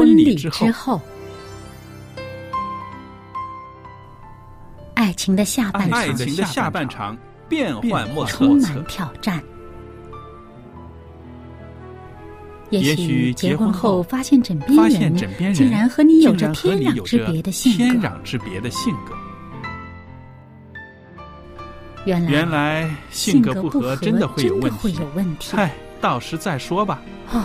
婚礼之之后，爱情的下半场爱情的下半场变幻莫测充满。挑战。也也许结结婚后后发现枕边人竟然和你有着天壤之别的性格。天壤之别的性格。原来原来性格不合真的会有问会题。有问题。嗨，到时再说吧。哦，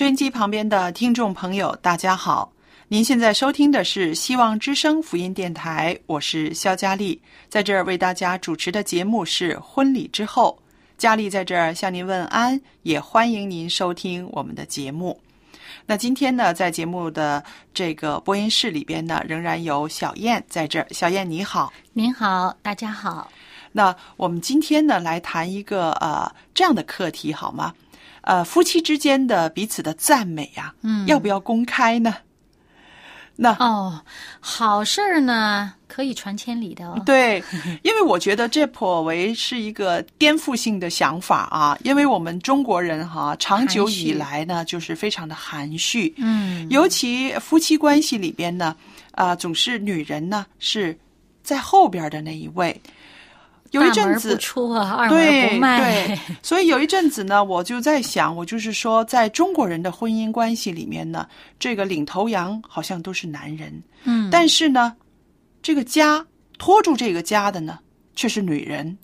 收音机旁边的听众朋友，大家好！您现在收听的是希望之声福音电台，我是肖佳丽，在这儿为大家主持的节目是《婚礼之后》。佳丽在这儿向您问安，也欢迎您收听我们的节目。那今天呢，在节目的这个播音室里边呢，仍然有小燕在这儿。小燕你好，您好，大家好。那我们今天呢，来谈一个呃这样的课题好吗？呃，夫妻之间的彼此的赞美呀、嗯要不要公开呢？那哦，好事儿呢可以传千里的哦。对，因为我觉得这颇为是一个颠覆性的想法啊，因为我们中国人哈、长久以来呢就是非常的含蓄，嗯，尤其夫妻关系里边呢，啊、总是女人呢是在后边的那一位。有一阵子不出啊，二门对不卖。对，所以有一阵子呢，我就在想，我就是说，在中国人的婚姻关系里面呢，这个领头羊好像都是男人，嗯，但是呢，这个家拖住这个家的呢，却是女人，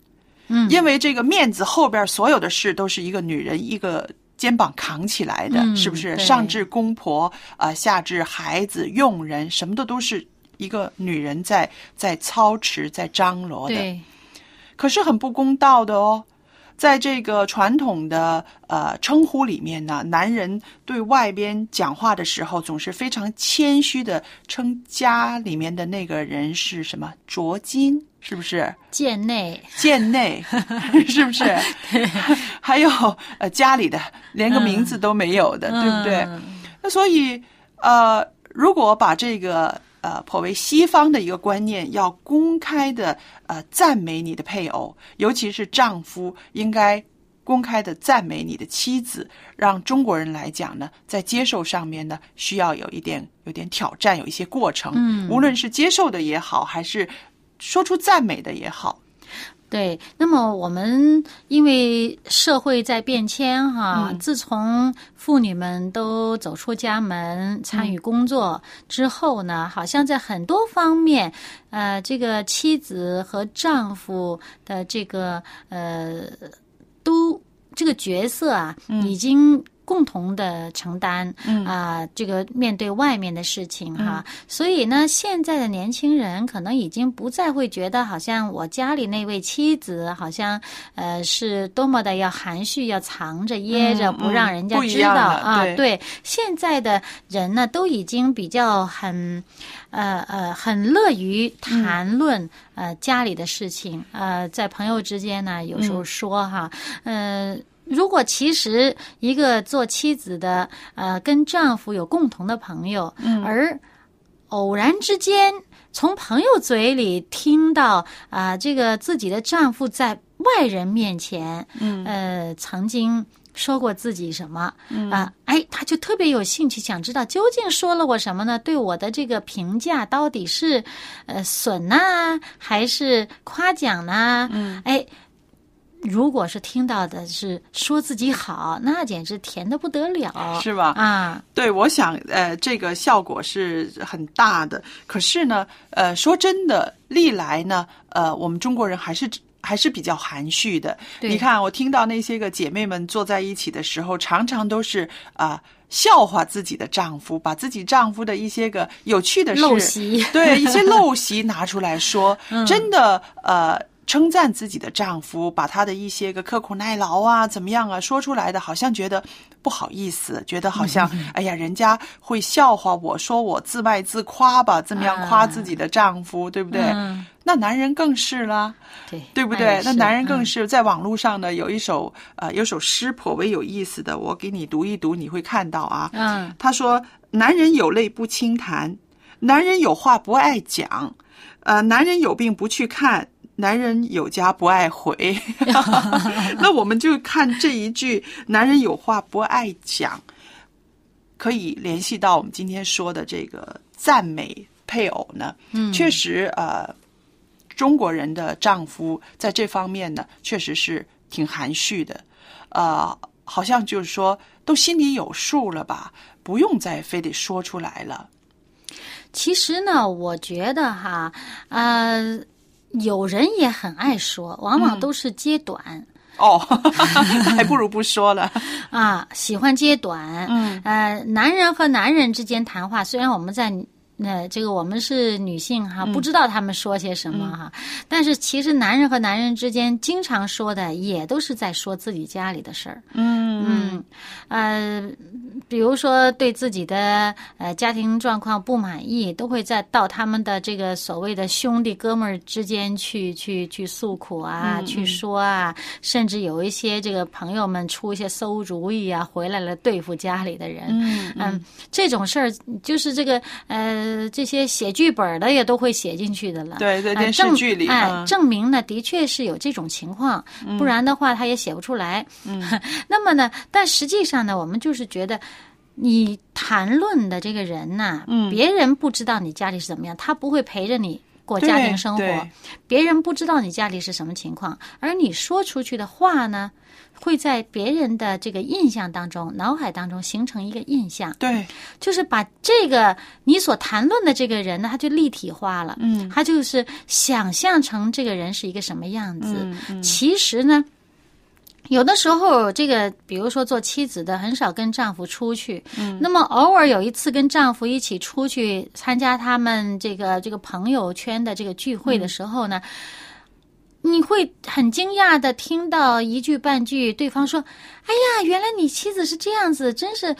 嗯，因为这个面子后边所有的事都是一个女人一个。肩膀扛起来的，嗯是不是？上至公婆，啊、下至孩子、佣人，什么的都是一个女人在在操持、在张罗的。对，可是很不公道的哦。在这个传统的呃称呼里面呢，男人对外边讲话的时候，总是非常谦虚的称家里面的那个人是什么拙精，是不是？贱内，贱内，是不是？还有呃家里的连个名字都没有的，对不对？嗯那所以，呃，如果把这个呃颇为西方的一个观念，要公开的呃赞美你的配偶，尤其是丈夫，应该公开的赞美你的妻子，让中国人来讲呢，在接受上面呢，需要有一点有点挑战，有一些过程。嗯无论是接受的也好，还是说出赞美的也好，对，那么我们因为社会在变迁哈，嗯自从妇女们都走出家门参与工作之后呢，好像在很多方面，呃，这个妻子和丈夫的这个呃，都这个角色啊，已经。共同的承担啊、这个面对外面的事情哈，所以呢，现在的年轻人可能已经不再会觉得，好像我家里那位妻子好像呃是多么的要含蓄，要藏着掖着，嗯不让人家知道。啊。对。对，现在的人呢，都已经比较很呃呃很乐于谈论、呃家里的事情，呃，在朋友之间呢，有时候说哈，呃。如果其实一个做妻子的，呃，跟丈夫有共同的朋友，嗯而偶然之间从朋友嘴里听到啊、这个自己的丈夫在外人面前，嗯呃，曾经说过自己什么啊、嗯哎，他就特别有兴趣，想知道究竟说了我什么呢？对我的这个评价到底是呃损呐、还是夸奖呢？嗯，哎。如果是听到的是说自己好，那简直甜的不得了，是吧？啊，对，我想呃，这个效果是很大的。可是呢，呃，说真的，历来呢，呃，我们中国人还是。还是比较含蓄的。你看，我听到那些个姐妹们坐在一起的时候，常常都是啊、笑话自己的丈夫，把自己丈夫的一些个有趣的事、陋习对一些陋习拿出来说，真的呃。称赞自己的丈夫，把他的一些个刻苦耐劳啊，怎么样啊，说出来的，好像觉得不好意思，觉得好像，哎呀，人家会笑话我，说我自卖自夸吧，怎么样夸自己的丈夫，对不对？嗯那男人更是啦，对，对不对？那男人更嗯是在网络上呢，有一首呃，有首诗颇为有意思的，我给你读一读，你会看到啊。嗯他说：“男人有泪不轻弹，男人有话不爱讲，呃，男人有病不去看，男人有家不爱回。” 那我们就看这一句“男人有话不爱讲”，可以联系到我们今天说的这个赞美配偶呢。嗯，确实，呃，中国人的丈夫在这方面呢，确实是挺含蓄的，呃，好像就是说都心里有数了吧，不用再非得说出来了。其实呢，我觉得哈，呃，有人也很爱说，往往都是揭短。哦，还不如不说了。啊，喜欢揭短。嗯，呃，男人和男人之间谈话，虽然我们在那、这个我们是女性哈，不知道他们说些什么哈，但是其实男人和男人之间经常说的也都是在说自己家里的事儿。嗯嗯，呃，比如说对自己的呃家庭状况不满意，都会在到他们的这个所谓的兄弟哥们儿之间去去去诉苦啊，去说啊，甚至有一些这个朋友们出一些馊主意啊，回来了对付家里的人。嗯嗯，这种事儿就是这个呃，这些写剧本的也都会写进去的了。对，在呃电视证剧里，哎，嗯证明呢，的确是有这种情况，不然的话他也写不出来。嗯，那么呢，但实际上呢，我们就是觉得。你谈论的这个人呐、嗯。别人不知道你家里是怎么样，他不会陪着你过家庭生活，别人不知道你家里是什么情况，而你说出去的话呢，会在别人的这个印象当中、脑海当中形成一个印象，对，就是把这个你所谈论的这个人呢，他就立体化了，嗯，他就是想象成这个人是一个什么样子。嗯嗯。其实呢，有的时候这个，比如说做妻子的，很少跟丈夫出去，嗯，那么偶尔有一次跟丈夫一起出去参加他们这个这个朋友圈的这个聚会的时候呢。你会很惊讶的听到一句半句，对方说：“哎呀，原来你妻子是这样子，真是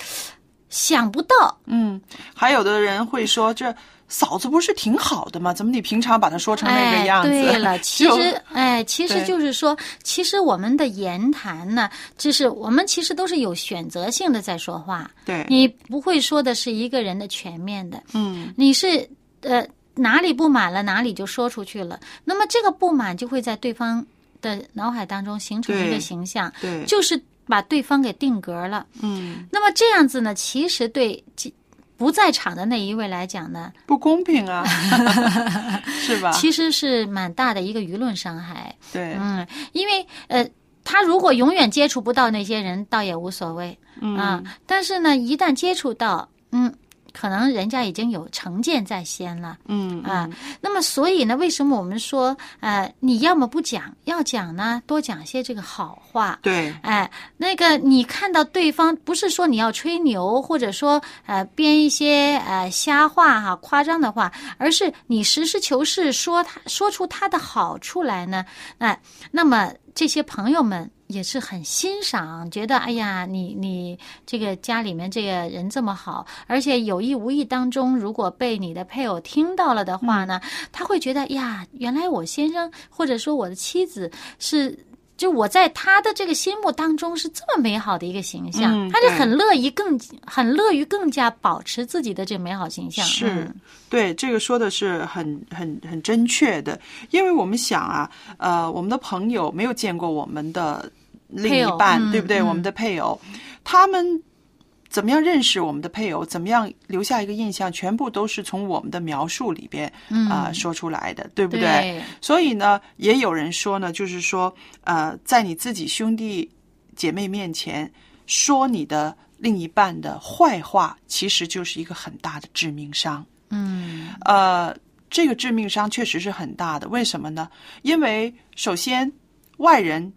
想不到。”嗯，还有的人会说这。嫂子不是挺好的吗？怎么你平常把她说成那个样子？哎、对了，其实，哎，其实就是说，其实我们的言谈呢，就是我们其实都是有选择性的在说话，对，你不会说的是一个人的全面的，嗯你是呃哪里不满了哪里就说出去了，那么这个不满就会在对方的脑海当中形成一个形象，对，就是把对方给定格了。嗯那么这样子呢，其实对其不在场的那一位来讲呢，不公平啊，是吧？其实是蛮大的一个舆论伤害。对，嗯，因为呃，他如果永远接触不到那些人，倒也无所谓嗯啊。但是呢，一旦接触到，嗯，可能人家已经有成见在先了嗯啊。那么，所以呢，为什么我们说，呃，你要么不讲，要讲呢，多讲些这个好话。对，哎，那个你看到对方，不是说你要吹牛，或者说呃编一些呃瞎话哈、夸张的话，而是你实事求是说他说出他的好处来呢，哎，那么这些朋友们也是很欣赏，觉得哎呀，你你这个家里面这个人这么好，而且有意无意当中，如果被你的配偶听到了的话呢，他会觉得呀，原来我先生或者说我的妻子是。就我在他的这个心目当中是这么美好的一个形象，嗯他就很乐意更很乐于更加保持自己的这美好形象。是嗯对，这个说的是很很很正确的，因为我们想啊，呃，我们的朋友没有见过我们的另一半，嗯对不对？嗯我们的配偶，他们怎么样认识我们的配偶，怎么样留下一个印象，全部都是从我们的描述里边啊、说出来的，对不对对所以呢，也有人说呢，就是说，呃，在你自己兄弟姐妹面前说你的另一半的坏话，其实就是一个很大的致命伤。嗯呃，这个致命伤确实是很大的。为什么呢？因为首先，外人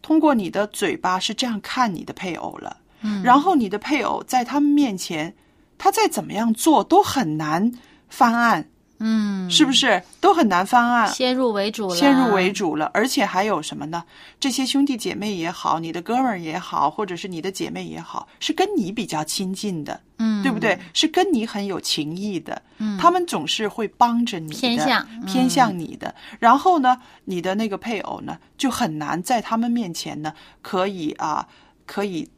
通过你的嘴巴是这样看你的配偶了，嗯，然后你的配偶在他们面前，他再怎么样做都很难翻案，嗯，是不是？都很难翻案。先入为主了，先入为主了，而且还有什么呢？这些兄弟姐妹也好，你的哥们儿也好，或者是你的姐妹也好，是跟你比较亲近的，嗯，对不对？是跟你很有情谊的，嗯，他们总是会帮着你的，偏向嗯偏向你的。然后呢，你的那个配偶呢，就很难在他们面前呢，可以啊，可以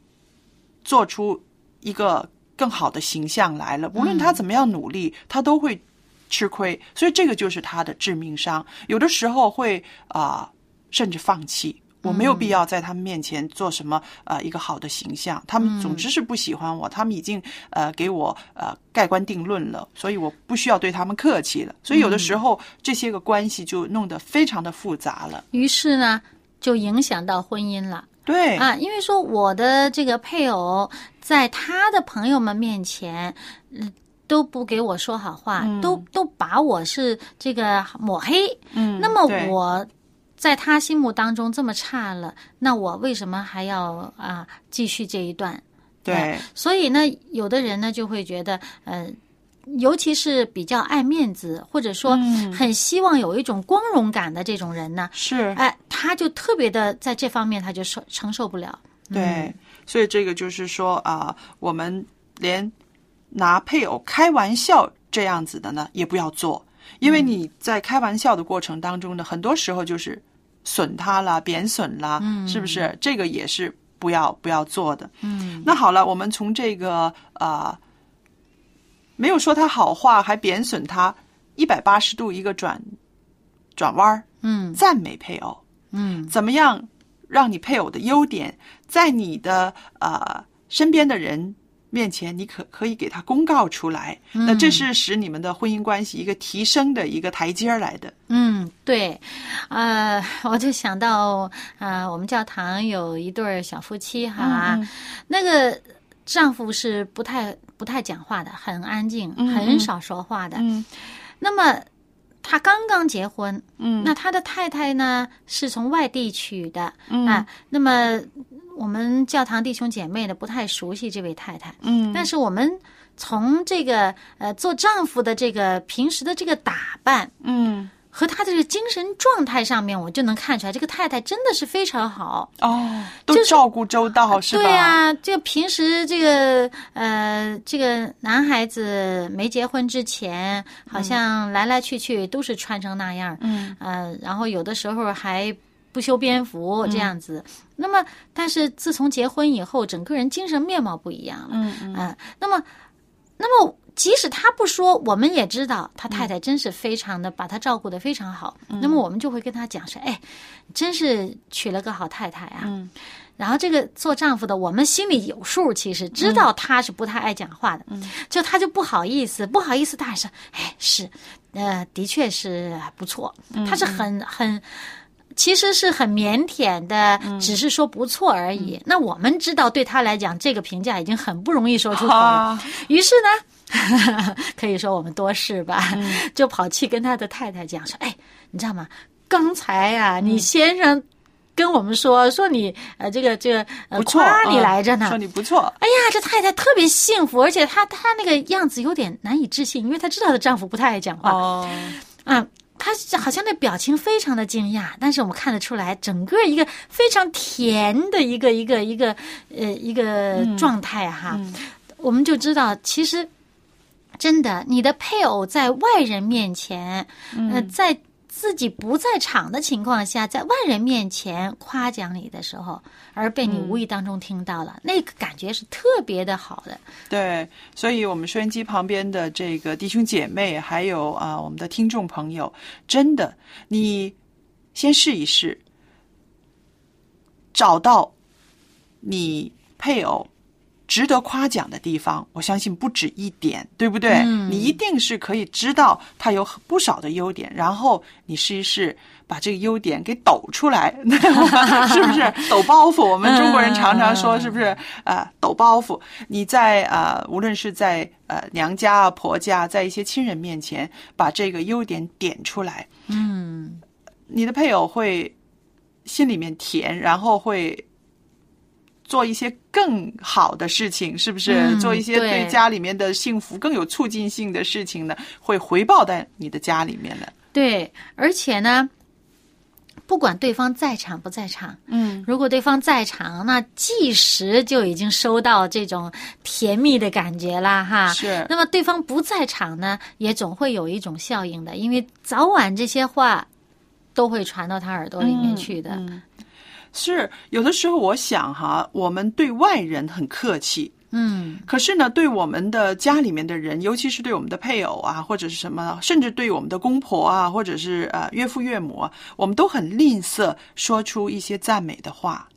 做出一个更好的形象来了。无论他怎么样努力，他都会吃亏。所以这个就是他的致命伤。有的时候会啊、甚至放弃。我没有必要在他们面前做什么呃一个好的形象，他们总之是不喜欢我，他们已经呃给我呃盖棺定论了，所以我不需要对他们客气了。所以有的时候这些个关系就弄得非常的复杂了。于是呢，就影响到婚姻了。对，啊，因为说我的这个配偶在他的朋友们面前，嗯，都不给我说好话，都都把我是这个抹黑。嗯，那么我在他心目当中这么差了，那我为什么还要啊继续这一段？对所以呢，有的人呢就会觉得，呃，尤其是比较爱面子，或者说嗯很希望有一种光荣感的这种人呢，是，哎，他就特别的在这方面他就受承受不了。对，所以这个就是说啊、我们连拿配偶开玩笑这样子的呢，也不要做，因为你在开玩笑的过程当中呢，很多时候就是损他了、贬损啦，是不是？这个也是不要不要做的。嗯，那好了，我们从这个呃，没有说他好话，还贬损他，一百八十度一个转转弯儿，嗯赞美配偶。嗯怎么样让你配偶的优点在你的呃身边的人面前，你可可以给他公告出来？那这是使你们的婚姻关系一个提升的一个台阶儿来的。嗯，对，呃，我就想到，呃，我们教堂有一对儿小夫妻哈，嗯那个丈夫是不太不太讲话的，很安静，很少说话的。嗯。那么他刚刚结婚，嗯。那他的太太呢是从外地娶的，嗯。啊，那么我们教堂弟兄姐妹呢不太熟悉这位太太，嗯。但是我们从这个呃做丈夫的这个平时的这个打扮嗯和他的这个精神状态上面，我就能看出来，这个太太真的是非常好。哦，都就照顾周到是吧？对呀、这个平时这个呃，这个男孩子没结婚之前，好像来来去去都是穿成那样，嗯呃，然后有的时候还不修边幅这样子。那么，但是自从结婚以后，整个人精神面貌不一样了。嗯那么，那么即使他不说，我们也知道他太太真是非常的把他照顾的非常好。那么我们就会跟他讲说，哎，真是娶了个好太太啊。嗯然后这个做丈夫的，我们心里有数，其实知道他是不太爱讲话的，就他就不好意思，不好意思大声说，哎，是，呃，的确是不错，他是很很。其实是很腼腆的，只是说不错而已。那我们知道，对他来讲，这个评价已经很不容易说出口了。啊于是呢，可以说我们多事吧，就跑去跟他的太太讲说：“哎，你知道吗？刚才呀、你先生跟我们说说你呃这个这个呃不，夸你嗯来着呢。说你不错。哎呀，这太太特别幸福，而且她她那个样子有点难以置信，因为她知道她的丈夫不太爱讲话。哦，啊，她好像那表情非常的惊讶，但是我们看得出来，整个一个非常甜的一个一个一个呃一个状态哈，我们就知道其实。真的，你的配偶在外人面前，呃，在自己不在场的情况下，在外人面前夸奖你的时候，而被你无意当中听到了，那个感觉是特别的好的。对，所以我们收音机旁边的这个弟兄姐妹，还有啊、我们的听众朋友，真的，你先试一试，找到你配偶值得夸奖的地方，我相信不止一点，对不对？嗯你一定是可以知道他有不少的优点，然后你试一试把这个优点给抖出来，是不是？抖包袱，我们中国人常常说，是不是？呃，抖包袱。你在呃，无论是在呃娘家啊、婆家，在一些亲人面前，把这个优点点出来，嗯，你的配偶会心里面甜，然后会做一些更好的事情，是不是？嗯做一些对对家里面的幸福更有促进性的事情呢，会回报在你的家里面的。对，而且呢，不管对方在场不在场，嗯，如果对方在场，那即时就已经收到这种甜蜜的感觉啦，哈。是那么对方不在场呢，也总会有一种效应的，因为早晚这些话都会传到他耳朵里面去的。嗯是有的时候，我想哈，我们对外人很客气，嗯。可是呢，对我们的家里面的人，尤其是对我们的配偶啊，或者是什么，甚至对我们的公婆啊，或者是呃岳父岳母啊，我们都很吝啬说出一些赞美的话，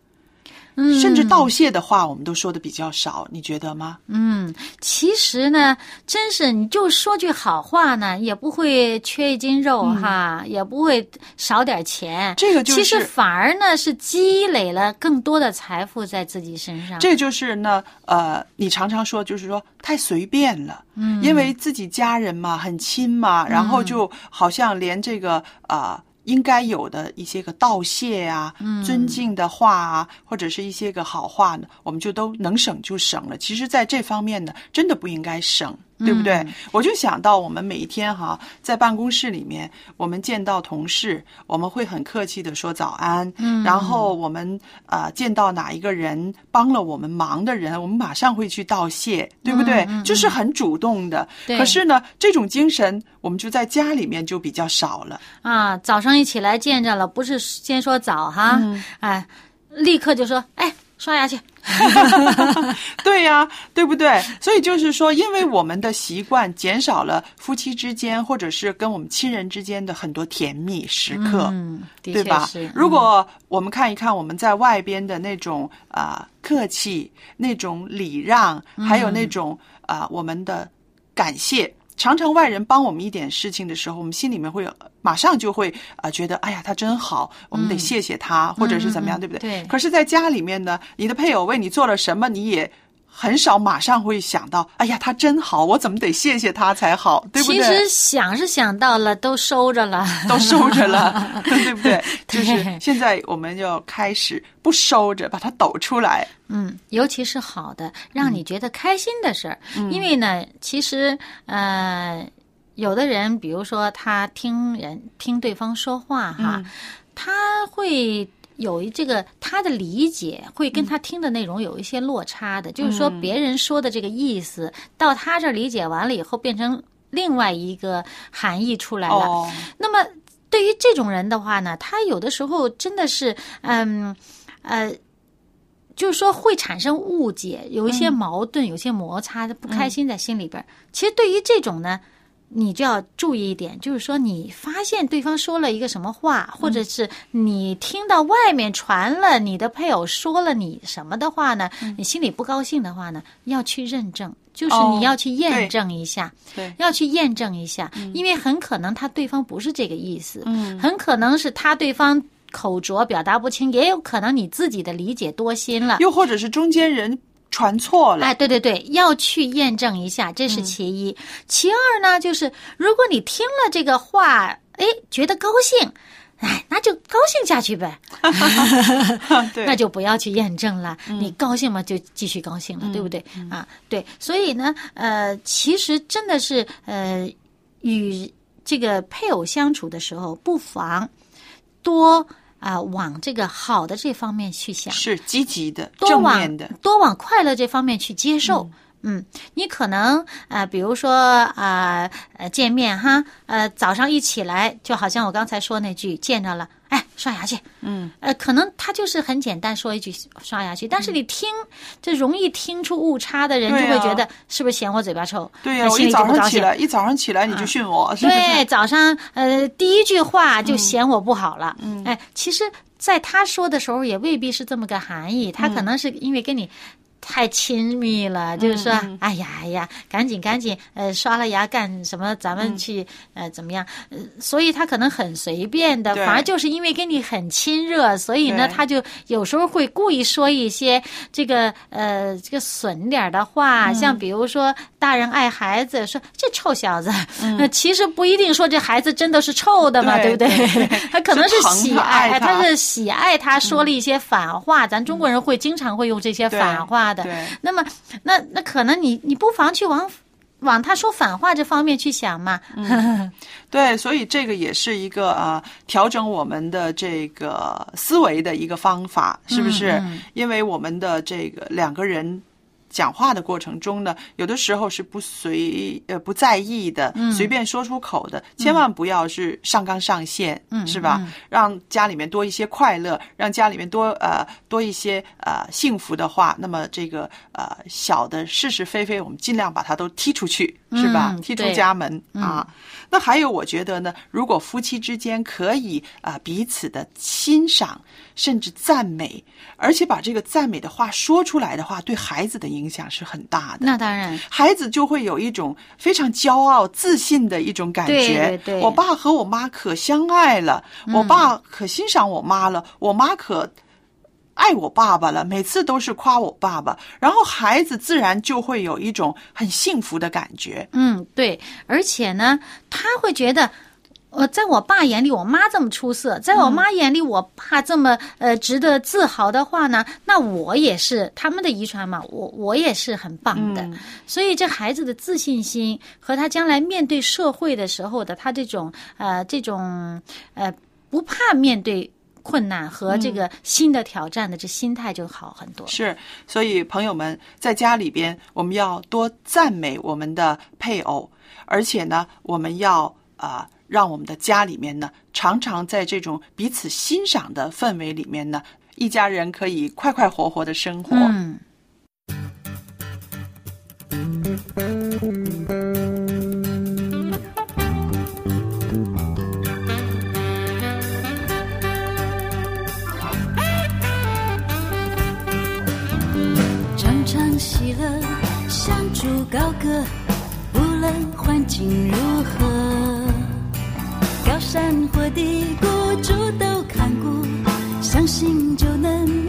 嗯，甚至道谢的话，我们都说的比较少，你觉得吗？嗯，其实呢，真是你就说句好话呢，也不会缺一斤肉哈，也不会少点钱。这个就是其实反而呢是积累了更多的财富在自己身上。这就是呢，呃，你常常说，就是说太随便了，嗯，因为自己家人嘛，很亲嘛，然后就好像连这个啊、呃应该有的一些个道谢啊、尊敬的话啊，或者是一些个好话呢，我们就都能省就省了。其实，在这方面呢，真的不应该省，对不对？我就想到我们每一天哈，在办公室里面，我们见到同事，我们会很客气的说早安，嗯，然后我们啊、呃见到哪一个人帮了我们忙的人，我们马上会去道谢，对不对？就是很主动的。对可是呢，这种精神我们就在家里面就比较少了。啊，早上一起来见着了，不是先说早哈，嗯哎，立刻就说，哎，刷牙去。对呀、对不对？所以就是说，因为我们的习惯减少了夫妻之间或者是跟我们亲人之间的很多甜蜜时刻。嗯，对吧？如果我们看一看我们在外边的那种啊、客气、那种礼让，还有那种啊、我们的感谢。常常外人帮我们一点事情的时候，我们心里面会有马上就会啊、觉得哎呀他真好，我们得谢谢他，或者是怎么样，对不对？对可是，在家里面呢，你的配偶为你做了什么，你也很少马上会想到，哎呀他真好，我怎么得谢谢他才好，对不对其？实想是想到了，都收着了。都收着了，对不对？就是现在我们要开始不收着，把它抖出来。嗯，尤其是好的，让嗯你觉得开心的事儿。因为呢，其实呃，有的人，比如说他听人听对方说话哈，嗯他会。有一这个他的理解会跟他听的内容有一些落差的，就是说别人说的这个意思到他这儿理解完了以后，变成另外一个含义出来了。哦，那么对于这种人的话呢，他有的时候真的是，嗯，呃，就是说会产生误解，有一些矛盾，有些摩擦，不开心在心里边儿。其实对于这种呢。你就要注意一点，就是说，你发现对方说了一个什么话，或者是你听到外面传了你的配偶说了你什么的话呢，你心里不高兴的话呢，要去认证，就是哦你要去验证一下。对，要去验证一下，因为很可能他对方不是这个意思，嗯很可能是他对方口拙表达不清，也有可能你自己的理解多心了。又或者是中间人传错了。哎，对对对，要去验证一下，这是其一。其二呢，就是如果你听了这个话，哎，觉得高兴，哎，那就高兴下去呗，对，那就不要去验证了。你高兴嘛，就继续高兴了，对不对？啊，对，所以呢，呃，其实真的是呃，与这个配偶相处的时候，不妨多啊、往这个好的这方面去想。是积极的、多往正面的。多往快乐这方面去接受。嗯你可能啊、呃比如说啊呃见面哈，呃，早上一起来，就好像我刚才说那句，见着了，哎，刷牙去。嗯，呃，可能他就是很简单说一句刷牙去，但是你听，这容易听出误差的人就会觉得是不是嫌我嘴巴臭？对呀、我一早。上起来，一早上起来你就训我，是不对，早上呃第一句话就嫌我不好了。嗯，哎，其实在他说的时候也未必是这么个含义，他可能是因为跟你。太亲密了，就是说，嗯哎呀哎呀，赶紧赶紧，呃，刷了牙干什么？咱嗯们去、呃怎么样？呃，所以他可能很随便的，反而就是因为跟你很亲热，所以呢，他就有时候会故意说一些这个呃这个损点儿的话，嗯像比如说大人爱孩子，说这臭小子，嗯 那其实不一定说这孩子真的是臭的嘛，对不对对？他可能是喜爱，爱他他是喜爱他说了一些反话，咱中国人会经常会用这些反话的。那么，那那可能你你不妨去往往他说反话这方面去想嘛。对，所以这个也是一个啊、呃调整我们的这个思维的一个方法，是不是？嗯因为我们的这个两个人。讲话的过程中呢，有的时候是不随呃不在意的，嗯随便说出口的，千万不要是上纲上线，嗯是吧？让家里面多一些快乐，让家里面多呃多一些呃幸福的话，那么这个呃小的是是非非，我们尽量把它都踢出去，是吧？嗯踢出家门啊。那还有，我觉得呢，如果夫妻之间可以啊、彼此的欣赏，甚至赞美，而且把这个赞美的话说出来的话，对孩子的影响是很大的。那当然，孩子就会有一种非常骄傲、自信的一种感觉。对对对我爸和我妈可相爱了，我爸可欣赏我妈了，我妈可爱我爸爸了，每次都是夸我爸爸，然后孩子自然就会有一种很幸福的感觉。嗯，对，而且呢，他会觉得。呃，在我爸眼里，我妈这么出色，在我妈眼里，我爸这么呃值得自豪的话呢，那我也是他们的遗传嘛，我我也是很棒的。所以，这孩子的自信心和他将来面对社会的时候的他这种呃这种呃不怕面对困难和这个新的挑战的这心态就好很多。是，所以朋友们在家里边，我们要多赞美我们的配偶，而且呢，我们要啊、呃让我们的家里面呢，常常在这种彼此欣赏的氛围里面呢，一家人可以快快活活的生活。嗯。常常喜乐，相助高歌，无论环境如何，高山或低谷，主都看过，相信就能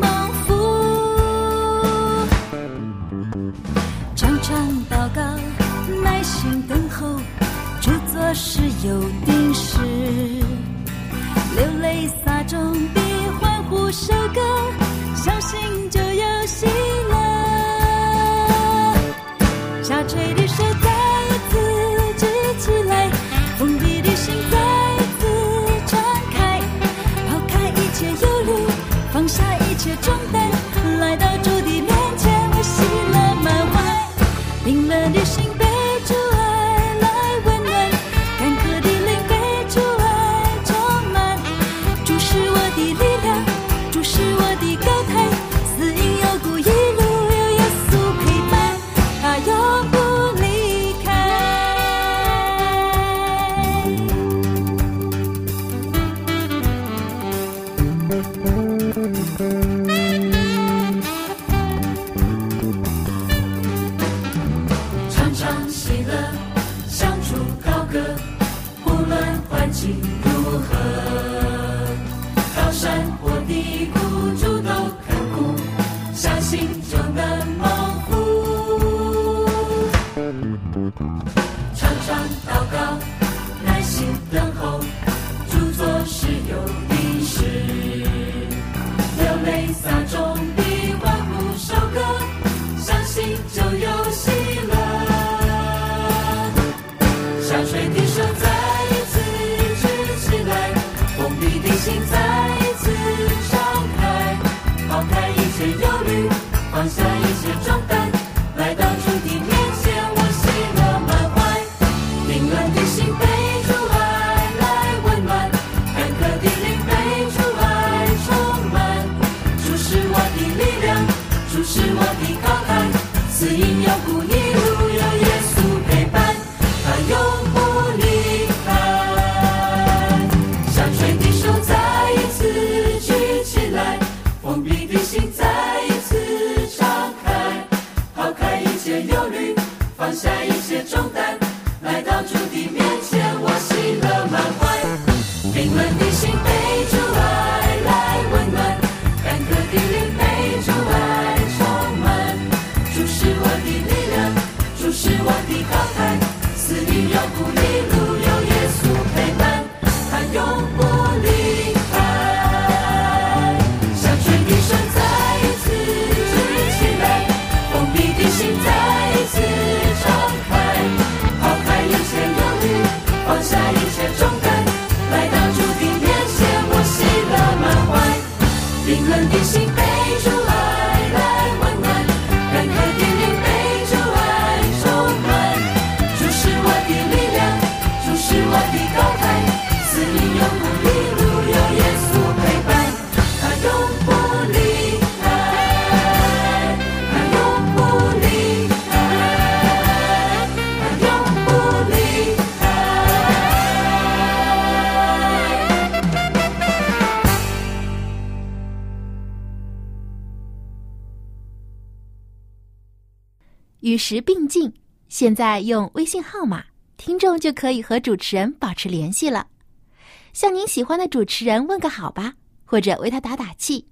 与时并进，现在用微信号码，听众就可以和主持人保持联系了。向您喜欢的主持人问个好吧，或者为他打打气。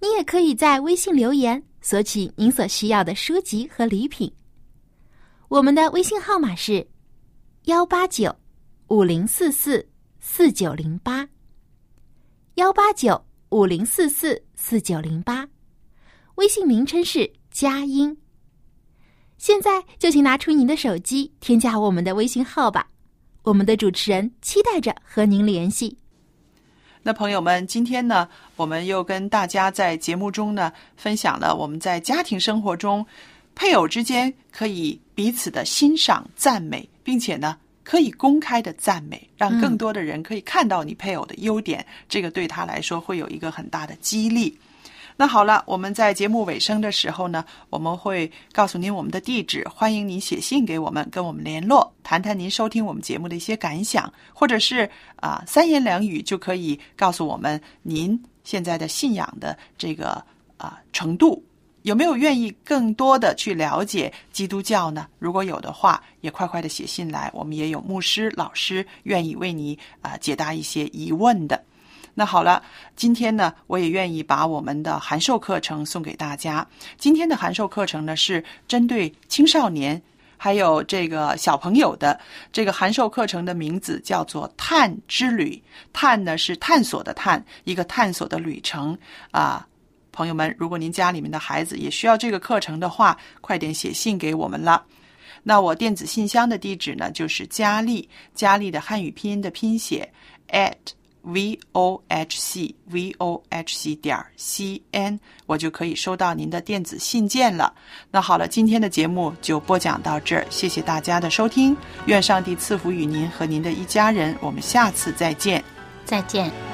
你也可以在微信留言索取您所需要的书籍和礼品。我们的微信号码是幺八九五零四四四九零八，幺八九五零四四四九零八。微信名称是佳音。现在就请拿出您的手机，添加我们的微信号吧。我们的主持人期待着和您联系。那朋友们，今天呢，我们又跟大家在节目中呢分享了我们在家庭生活中，配偶之间可以彼此的欣赏、赞美，并且呢可以公开的赞美，让更多的人可以看到你配偶的优点，这个对他来说会有一个很大的激励。那好了，我们在节目尾声的时候呢，我们会告诉您我们的地址，欢迎您写信给我们，跟我们联络，谈谈您收听我们节目的一些感想，或者是啊、三言两语就可以告诉我们您现在的信仰的这个啊、程度。有没有愿意更多的去了解基督教呢？如果有的话，也快快的写信来，我们也有牧师、老师愿意为你啊、解答一些疑问的。那好了，今天呢，我也愿意把我们的函授课程送给大家。今天的函授课程呢，是针对青少年还有这个小朋友的。这个函授课程的名字叫做“探之旅”，探呢是探索的探，一个探索的旅程啊。朋友们，如果您家里面的孩子也需要这个课程的话，快点写信给我们了。那我电子信箱的地址呢，就是佳丽，佳丽的汉语拼音的拼写 at v o h c v o h c 点 c n，我就可以收到您的电子信件了。那好了，今天的节目就播讲到这儿，谢谢大家的收听，愿上帝赐福与您和您的一家人，我们下次再见。再见。